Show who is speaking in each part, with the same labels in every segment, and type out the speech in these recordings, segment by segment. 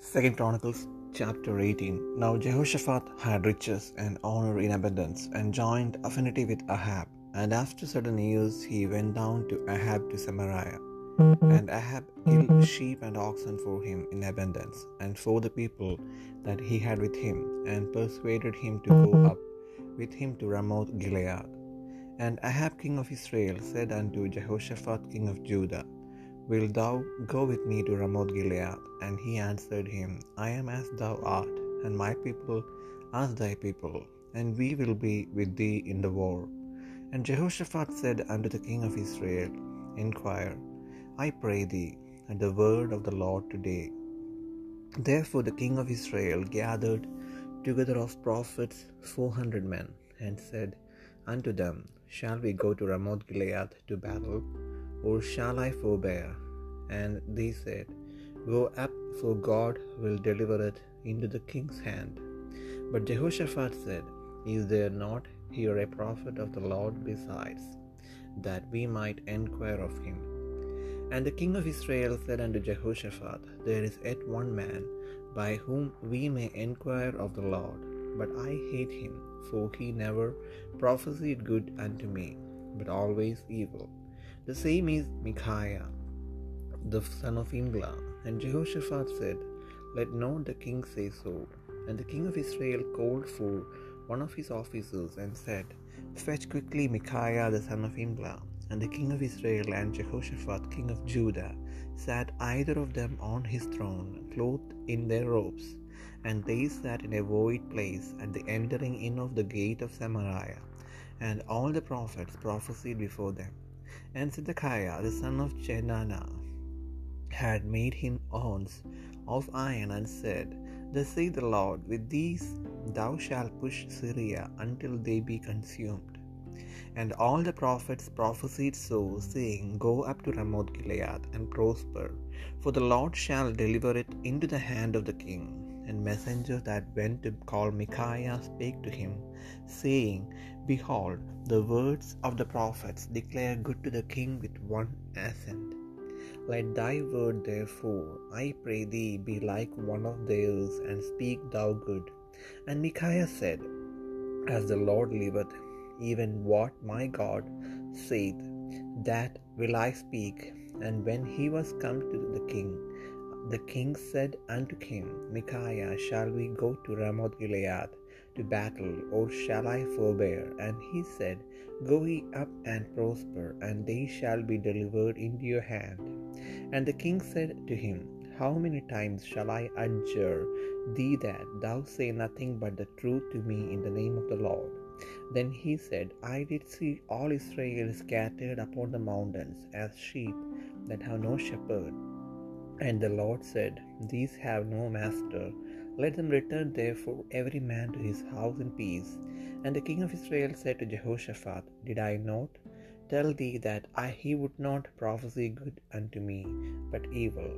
Speaker 1: Second Chronicles chapter 18 Now Jehoshaphat had riches and honor in abundance, and joined affinity with Ahab. And after certain years he went down to Ahab to Samaria. And Ahab killed sheep and oxen for him in abundance, and for the people that he had with him, and persuaded him to go up with him to Ramoth Gilead. And Ahab king of Israel said unto Jehoshaphat king of Judah, Wilt thou go with me to Ramoth Gilead? And he answered him, I am as thou art, and my people as thy people, and we will be with thee in the war. And Jehoshaphat said unto the king of Israel, Inquire, I pray thee, at the word of the Lord today. Therefore the king of Israel gathered together of prophets four hundred men, and said unto them, Shall we go to Ramoth Gilead to battle? Or shall I forbear? And they said, Go up, for God will deliver it into the king's hand. But Jehoshaphat said, Is there not here a prophet of the Lord besides, that we might enquire of him? And the king of Israel said unto Jehoshaphat, There is yet one man by whom we may enquire of the Lord, but I hate him, for he never prophesied good unto me, but always evil. The same is Micaiah, the son of Imlah. And Jehoshaphat said, Let not the king say so. And the king of Israel called for one of his officers and said, Fetch quickly Micaiah the son of Imlah. And the king of Israel and Jehoshaphat king of Judah sat either of them on his throne, clothed in their robes. And they sat in a void place at the entering in of the gate of Samaria. And all the prophets prophesied before them. And Zedekiah the son of Chenaanah had made him horns of iron, and said, Thus saith the Lord, With these thou shalt push Syria until they be consumed. And all the prophets prophesied so, saying, Go up to Ramoth Gilead and prosper, for the Lord shall deliver it into the hand of the king. And messengers that went to call Micaiah spake to him, saying, Behold, the words of the prophets declare good to the king with one assent. Let thy word therefore, I pray thee, be like one of theirs, and speak thou good. And Micaiah said, As the Lord liveth, even what my God saith, that will I speak. And when he was come to the king, the king said unto him, Micaiah, shall we go to Ramoth Gilead to battle, or shall I forbear? And he said, Go ye up and prosper, and they shall be delivered into your hand. And the king said to him, How many times shall I adjure thee that thou say nothing but the truth to me in the name of the Lord? Then he said, I did see all Israel scattered upon the mountains as sheep that have no shepherd. And the Lord said, These have no master. Let them return therefore every man to his house in peace. And the king of Israel said to Jehoshaphat, Did I not tell thee that I, he would not prophesy good unto me, but evil?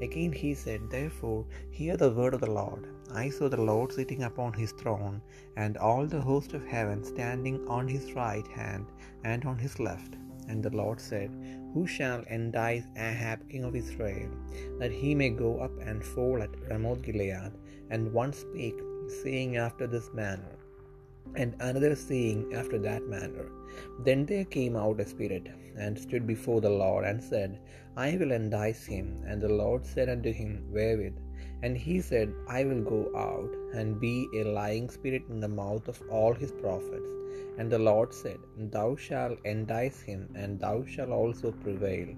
Speaker 1: Again he said, Therefore hear the word of the Lord. I saw the Lord sitting upon his throne, and all the host of heaven standing on his right hand and on his left. And the Lord said, Who shall entice Ahab king of Israel, that he may go up and fall at Ramoth Gilead? And one spake, saying after this manner, and another saying after that manner. Then there came out a spirit, and stood before the Lord, and said, I will entice him. And the Lord said unto him, Wherewith? And he said, I will go out and be a lying spirit in the mouth of all his prophets. And the Lord said, Thou shalt entice him, and thou shalt also prevail.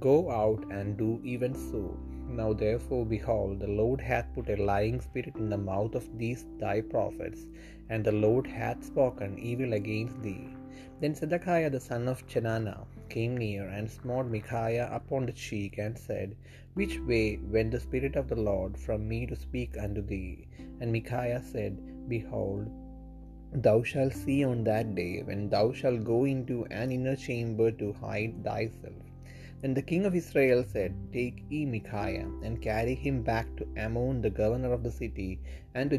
Speaker 1: Go out and do even so. Now therefore, behold, the Lord hath put a lying spirit in the mouth of these thy prophets, and the Lord hath spoken evil against thee. Then Zedekiah the son of Chenaanah came near, and smote Micaiah upon the cheek, and said, Which way went the Spirit of the Lord from me to speak unto thee? And Micaiah said, Behold, thou shalt see on that day, when thou shalt go into an inner chamber to hide thyself. Then the king of Israel said, Take ye Micaiah, and carry him back to Amon the governor of the city, and to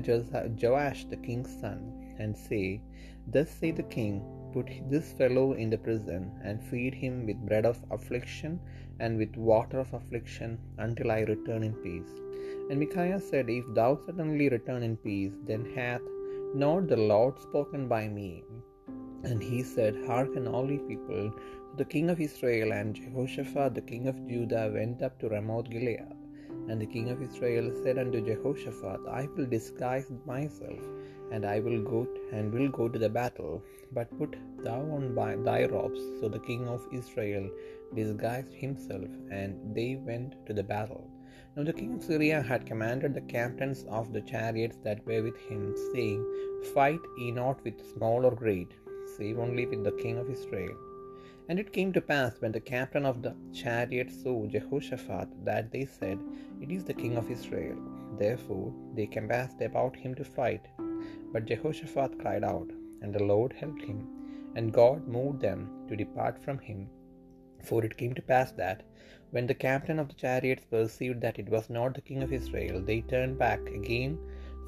Speaker 1: Joash the king's son, and say, Thus saith the king, put this fellow in the prison, and feed him with bread of affliction and with water of affliction, until I return in peace. And Micaiah said, If thou suddenly return in peace, then hath not the Lord spoken by me. And he said, Hearken, all ye people. The king of Israel and Jehoshaphat the king of Judah went up to Ramoth Gilead. And the king of Israel said unto Jehoshaphat, I will disguise myself, and I will go and will go to the battle. But put thou on thy robes. So the king of Israel disguised himself, and they went to the battle. Now the king of Syria had commanded the captains of the chariots that were with him, saying, Fight ye not with small or great, save only with the king of Israel. And it came to pass when the captain of the chariot saw Jehoshaphat that they said, It is the king of Israel. Therefore they compassed about him to fight. But Jehoshaphat cried out, and the Lord helped him, and God moved them to depart from him. For it came to pass that, when the captain of the chariots perceived that it was not the king of Israel, they turned back again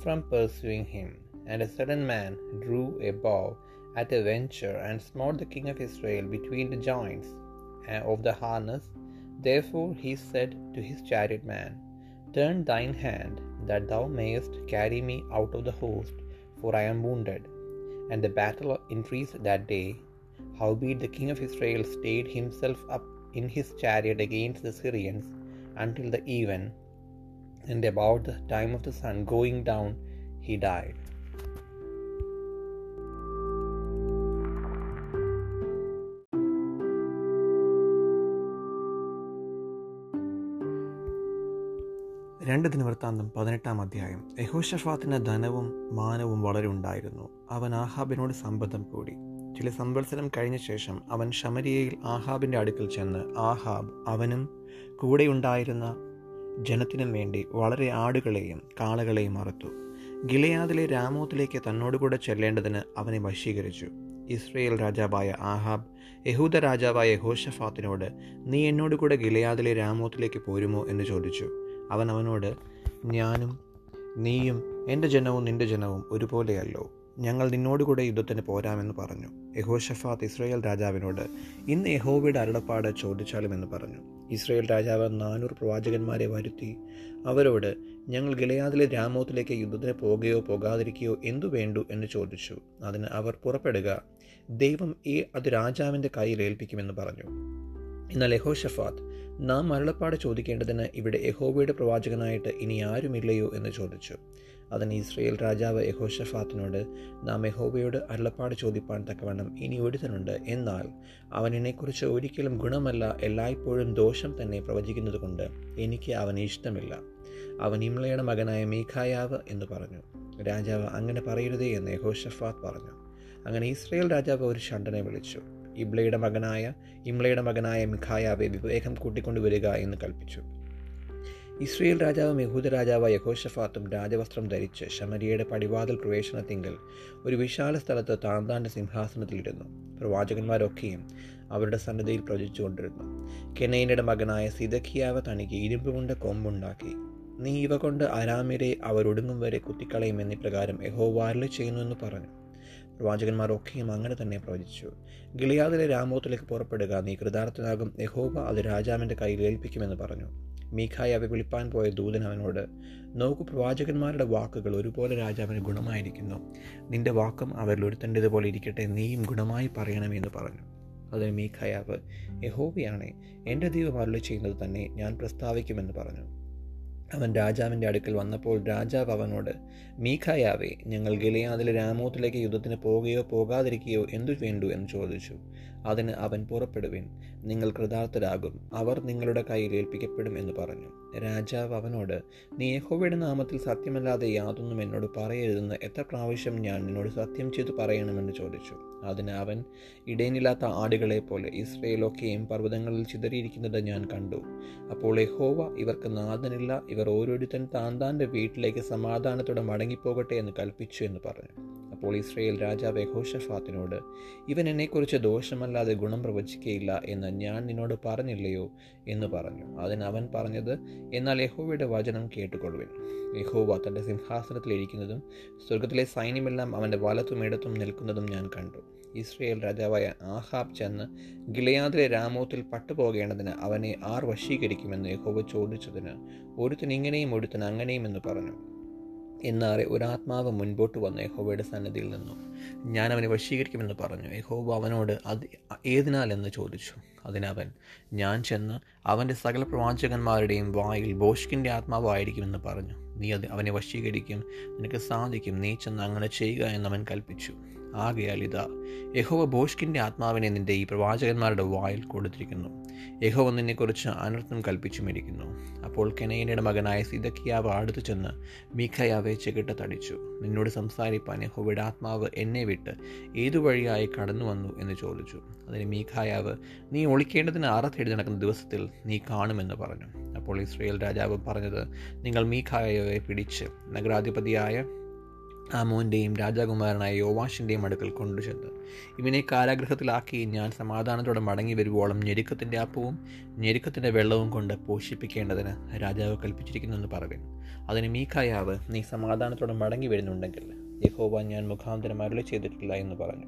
Speaker 1: from pursuing him. And a certain man drew a bow at a venture, and smote the king of Israel between the joints eh, of the harness. Therefore he said to his chariot man, Turn thine hand, that thou mayest carry me out of the host, for I am wounded. And the battle increased that day. Howbeit the king of Israel stayed himself up in his chariot against the Syrians until the even, and about the time of the sun going down, he died. രണ്ട് ദിനവൃത്താന്തം പതിനെട്ടാം അധ്യായം. യഹോഷഫാത്തിന് ധനവും മാനവും വളരെ ഉണ്ടായിരുന്നു. അവൻ ആഹാബിനോട് സമ്പദം കൂടി. ചില സംവത്സരം കഴിഞ്ഞ ശേഷം അവൻ ശമരിയയിൽ ആഹാബിന്റെ അടുക്കൽ ചെന്ന് ആഹാബ് അവനും കൂടെയുണ്ടായിരുന്ന ജനത്തിനും വേണ്ടി വളരെ ആടുകളെയും കാളകളെയും അറുത്തു. ഗിലയാദിലെ രാമോത്തിലേക്ക് തന്നോടുകൂടെ ചെല്ലേണ്ടതിന് അവനെ വശീകരിച്ചു. ഇസ്രയേൽ രാജാവായ ആഹാബ് യഹൂദ രാജാവായ ഹോഷഫാത്തിനോട് നീ എന്നോടുകൂടെ ഗിലയാദിലെ രാമോത്തിലേക്ക് പോരുമോ? എന്ന് ചോദിച്ചു. അവൻ അവനോട് ഞാനും നീയും എന്റെ ജനവും നിന്റെ ജനവും ഒരുപോലെയല്ലോ. ഞങ്ങൾ നിന്നോടുകൂടെ യുദ്ധത്തിന് പോരാമെന്ന് പറഞ്ഞു. യഹോഷഫാത്ത് ഇസ്രയേൽ രാജാവിനോട് ഇന്ന് യഹോവയുടെ അരുളപ്പാട് ചോദിച്ചാലുമെന്ന് പറഞ്ഞു. ഇസ്രയേൽ രാജാവ് നാനൂറ് പ്രവാചകന്മാരെ വരുത്തി അവരോട് ഞങ്ങൾ ഗിലയാദിലെ രാമോത്തിലേക്ക് യുദ്ധത്തിന് പോകുകയോ പോകാതിരിക്കുകയോ എന്തു വേണ്ടു എന്ന് ചോദിച്ചു. അതിന് അവർ പുറപ്പെടുക. ദൈവം ഈ അത് രാജാവിന്റെ കയ്യിൽ ഏൽപ്പിക്കുമെന്ന് പറഞ്ഞു. എന്നാൽ യഹോഷഫാത്ത് നാം അരുളപ്പാട് ചോദിക്കേണ്ടതിന് ഇവിടെ യഹോവയുടെ പ്രവാചകനായിട്ട് ഇനി ആരുമില്ലയോ? എന്ന് ചോദിച്ചു. അതിന് ഇസ്രയേൽ രാജാവ് യഹോഷഫാത്തിനോട് നാം യഹോവയോട് അരുളപ്പാട് ചോദിപ്പാൻ തക്കവണ്ണം ഇനി ഒരുത്തനുണ്ട്. എന്നാൽ അവൻ എന്നെക്കുറിച്ച് ഒരിക്കലും ഗുണമല്ല എല്ലായ്പ്പോഴും ദോഷം തന്നെ പ്രവചിക്കുന്നത് കൊണ്ട് എനിക്ക് അവനെ ഇഷ്ടമില്ല. അവൻ ഇംലയുടെ മകനായ മീഖായാവ് എന്ന് പറഞ്ഞു. രാജാവ് അങ്ങനെ പറയരുതേ എന്ന് യഹോഷഫാത്ത് പറഞ്ഞു. അങ്ങനെ ഇസ്രയേൽ രാജാവ് ഒരു ഷണ്ടനെ വിളിച്ചു. ഇബ്ലയുടെ മകനായ ഇംലയുടെ മകനായ മിഖായാവെ വിവേകം കൂട്ടിക്കൊണ്ടുവരിക എന്ന് കൽപ്പിച്ചു. ഇസ്രയേൽ രാജാവ് യഹൂദ രാജാവ് യഹോഷഫാത്തും രാജവസ്ത്രം ധരിച്ച് ശമരിയയുടെ പടിവാതിൽ പ്രവേശനത്തിങ്കൽ ഒരു വിശാല സ്ഥലത്ത് താന്താന്റെ സിംഹാസനത്തിലിരുന്നു. പ്രവാചകന്മാരൊക്കെയും അവരുടെ സന്നദ്ധയിൽ പ്രവചിച്ചുകൊണ്ടിരുന്നു. കെനൈനയുടെ മകനായ സിദഖിയാവ് തനിക്ക് ഇരുമ്പ് കൊണ്ട് കൊമ്പുണ്ടാക്കി. നീ ഇവ കൊണ്ട് അരാമിരെ അവരൊടുങ്ങും വരെ കുത്തിക്കളയും എന്നിപ്രകാരം യഹോവാരിൽ ചെയ്യുന്നു എന്ന് പറഞ്ഞു. പ്രവാചകന്മാരൊക്കെയും അങ്ങനെ തന്നെ പ്രവചിച്ചു. ഗിളിയാദിലെ രാമോത്തിലേക്ക് പുറപ്പെടുക നീ കൃതാർത്ഥനാകും യഹോവ അത് രാജാവിന്റെ കയ്യിൽ ഏൽപ്പിക്കുമെന്ന് പറഞ്ഞു. മീഖായി അവ വിളിപ്പാൻ പോയ ദൂതൻ അവനോട് നോക്കു പ്രവാചകന്മാരുടെ വാക്കുകൾ ഒരുപോലെ രാജാവിന് ഗുണമായിരിക്കുന്നു. നിന്റെ വാക്കും അവരിൽ ഒരുത്തേണ്ടതുപോലെ ഇരിക്കട്ടെ നീയും ഗുണമായി പറയണമെന്ന് പറഞ്ഞു. അതിന് മീഖായാവ് യഹോബിയാണ് എന്റെ ദൈവം അരുളി ചെയ്യുന്നത് തന്നെ ഞാൻ പ്രസ്താവിക്കുമെന്ന് പറഞ്ഞു. അവൻ രാജാവിന്റെ അടുക്കൽ വന്നപ്പോൾ രാജാവ് അവനോട് മീഖായാവേ ഞങ്ങൾ ഗിലയാദിലെ രാമോത്തിലേക്ക് യുദ്ധത്തിന് പോകുകയോ പോകാതിരിക്കുകയോ എന്തു വേണ്ടു? എന്ന് ചോദിച്ചു. അതിന് അവൻ പുറപ്പെടുവിൻ. നിങ്ങൾ കൃതാർത്ഥരാകും. അവർ നിങ്ങളുടെ കയ്യിൽ ഏൽപ്പിക്കപ്പെടും എന്ന് പറഞ്ഞു. രാജാവ് അവനോട് നീ യഹോവയുടെ നാമത്തിൽ സത്യമല്ലാതെ യാതൊന്നും എന്നോട് പറയരുതെന്ന് എത്ര പ്രാവശ്യം ഞാൻ നിന്നോട് സത്യം ചെയ്തു പറയണമെന്ന് ചോദിച്ചു. അതിന് അവൻ ഇടയനില്ലാത്ത ആടുകളെ പോലെ ഇസ്രയേലൊക്കെയും പർവതങ്ങളിൽ ചിതറിയിരിക്കുന്നത് ഞാൻ കണ്ടു. അപ്പോൾ യഹോവ ഇവർക്ക് നാഥനില്ല. ഇവർ ഓരോരുത്തൻ താൻ വീട്ടിലേക്ക് സമാധാനത്തോടെ മടങ്ങിപ്പോകട്ടെ എന്ന് കൽപ്പിച്ചു എന്ന് പറഞ്ഞു. അപ്പോൾ ഇസ്രയേൽ രാജാവ് യഹോഷഫാത്തിനോട് ഇവൻ എന്നെക്കുറിച്ച് ദോഷമല്ലാതെ ഗുണം പ്രവചിക്കയില്ല എന്ന് ഞാൻ നിന്നോട് പറഞ്ഞില്ലയോ? എന്ന് പറഞ്ഞു. അതിന് അവൻ പറഞ്ഞത് എന്നാൽ യഹോവയുടെ വചനം കേട്ടുകൊള്ളുവിൻ. യഹോവ തന്റെ സിംഹാസനത്തിലിരിക്കുന്നതും സ്വർഗത്തിലെ സൈന്യമെല്ലാം അവന്റെ വലത്തും ഇടത്തും നിൽക്കുന്നതും ഞാൻ കണ്ടു. ഇസ്രയേൽ രാജാവായ ആഹാബ് ചെന്ന് ഗിലയാദിലെ രാമോത്തിൽ പട്ടുപോകേണ്ടതിന് അവനെ ആർ വശീകരിക്കുമെന്ന് യഹോവ ചോദിച്ചതിന് ഒരുത്തൻ ഇങ്ങനെയും ഒരുത്തൻ അങ്ങനെയും എന്ന് പറഞ്ഞു. എന്നാറെ ഒരാത്മാവ് മുൻപോട്ട് വന്ന യഹോബയുടെ സന്നദ്ധിയിൽ നിന്നു ഞാൻ അവനെ വശീകരിക്കുമെന്ന് പറഞ്ഞു. യഹോബ അവനോട് അത് ഏതിനാൽ എന്ന് ചോദിച്ചു. അതിനവൻ ഞാൻ ചെന്ന് അവന്റെ സകല പ്രവാചകന്മാരുടെയും വായിൽ ബോഷ്കിന്റെ ആത്മാവായിരിക്കുമെന്ന് പറഞ്ഞു. നീ അത് അവനെ വശീകരിക്കും നിനക്ക് സാധിക്കും. നീ ചെന്ന് അങ്ങനെ ചെയ്യുക എന്നവൻ കൽപ്പിച്ചു. ആകയാൽ ഇതാ യഹോവ ബോഷ്കിന്റെ ആത്മാവിനെ നിന്റെ ഈ പ്രവാചകന്മാരുടെ വായിൽ കൊടുത്തിരിക്കുന്നു. യഹോവ നിന്നെക്കുറിച്ച് അനർത്ഥം കൽപ്പിച്ചുമിരിക്കുന്നു. അപ്പോൾ കെനയനയുടെ മകനായ സിദക്കിയാവ് അടുത്തു ചെന്ന് മീഖയാവെ ചെകിട്ട തടിച്ചു. നിന്നോട് സംസാരിപ്പാൻ യഹോവയുടെ ആത്മാവ് എന്നെ വിട്ട് ഏതു വഴിയായി കടന്നു വന്നു എന്ന് ചോദിച്ചു. അതിന് മീഖായാവ് നീ ഒളിക്കേണ്ടതിന് അറത്തെഴുതി നടക്കുന്ന ദിവസത്തിൽ നീ കാണുമെന്ന് പറഞ്ഞു. അപ്പോൾ ഇസ്രയേൽ രാജാവ് പറഞ്ഞത് നിങ്ങൾ മീഖായയെ പിടിച്ച് നഗരാധിപതിയായ ആമോന്റെയും രാജകുമാരനായ യോവാഷിന്റെയും അടുക്കൽ കൊണ്ടുചെന്ന്. ഇവനെ കാരാഗ്രഹത്തിലാക്കി ഞാൻ സമാധാനത്തോടെ മടങ്ങി വരുവോളം ഞെരുക്കത്തിന്റെ അപ്പവും ഞെരുക്കത്തിന്റെ വെള്ളവും കൊണ്ട് പോഷിപ്പിക്കേണ്ടതിന് രാജാവ് കൽപ്പിച്ചിരിക്കുന്നെന്ന് പറഞ്ഞു അതിന് മീക്കായാവ് നീ സമാധാനത്തോടെ മടങ്ങി വരുന്നുണ്ടെങ്കിൽ യഹോവ ഞാൻ മുഖാന്തരം അരുളി ചെയ്തിട്ടില്ല എന്ന് പറഞ്ഞു.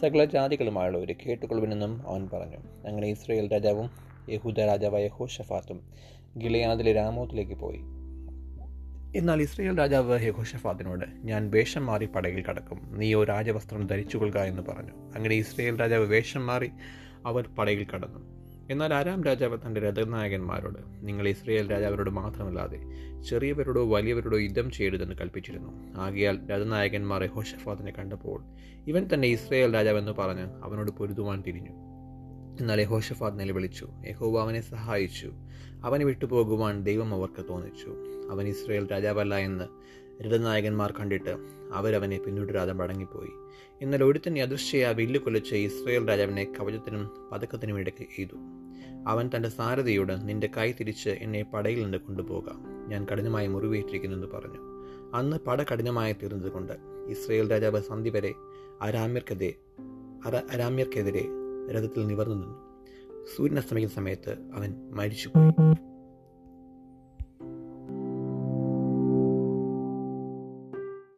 Speaker 1: സകല ജാതികളുമായുള്ളവർ കേട്ടുകൊള്ളുവിനെന്നും അവൻ പറഞ്ഞു. അങ്ങനെ ഇസ്രയേൽ രാജാവും യഹൂദ രാജാവായ ഹോഷഫാത്തും ഗിലയാദിലെ രാമോത്തിലേക്ക് പോയി. എന്നാൽ ഇസ്രയേൽ രാജാവ് യഹോഷഫാത്തിനോട് ഞാൻ വേഷം മാറി പടയിൽ കടക്കും. നീയോ രാജവസ്ത്രം ധരിച്ചുകൊള്ളുക എന്ന് പറഞ്ഞു. അങ്ങനെ ഇസ്രയേൽ രാജാവ് വേഷം മാറി അവർ പടയിൽ കടന്നു. എന്നാൽ ആരാം രാജാവ് തന്റെ രഥനായകന്മാരോട് നിങ്ങൾ ഇസ്രയേൽ രാജാവരോട് മാത്രമല്ലാതെ ചെറിയവരോടോ വലിയവരോടോ യുദ്ധം ചെയ്യരുതെന്ന് കൽപ്പിച്ചിരുന്നു. ആകയാൽ രഥനായകന്മാർ ഹോഷഫാദിനെ കണ്ടപ്പോൾ ഇവൻ തന്നെ ഇസ്രയേൽ രാജാവെന്ന് പറഞ്ഞ് അവനോട് പൊരുതുവാൻ തിരിഞ്ഞു. എന്നാൽ യഹോഷഫാദ് നിലവിളിച്ചു. യഹോവ അവനെ സഹായിച്ചു. അവനെ വിട്ടുപോകുവാൻ ദൈവം അവർക്ക് തോന്നിച്ചു. അവൻ ഇസ്രയേൽ രാജാവല്ല എന്ന് രഥനായകന്മാർ കണ്ടിട്ട് അവരവനെ പിന്തുടരാതെ മടങ്ങിപ്പോയി. എന്നാൽ ഒരുത്തൻ അദൃശ്യ വില്ല് കൊലച്ച് ഇസ്രയേൽ രാജാവിനെ കവചത്തിനും പതക്കത്തിനും ഇടയ്ക്ക് എയ്തു. അവൻ തന്റെ സാരഥിയോട് നിന്റെ കൈ തിരിച്ച് എന്നെ പടയിൽ നിന്ന് കൊണ്ടുപോകാം. ഞാൻ കഠിനമായി മുറിവേറ്റിരിക്കുന്നെന്ന് പറഞ്ഞു. അന്ന് പട കഠിനമായി തീർന്നതുകൊണ്ട് ഇസ്രയേൽ രാജാവ് സന്ധി വരെ അരാമ്യർക്കെതിരെ അരാമ്യർക്കെതിരെ രഥത്തിൽ നിവർന്നു നിന്നു. സൂര്യൻ അസ്തമിക്കുന്ന സമയത്ത് അവൻ മരിച്ചുപോയി.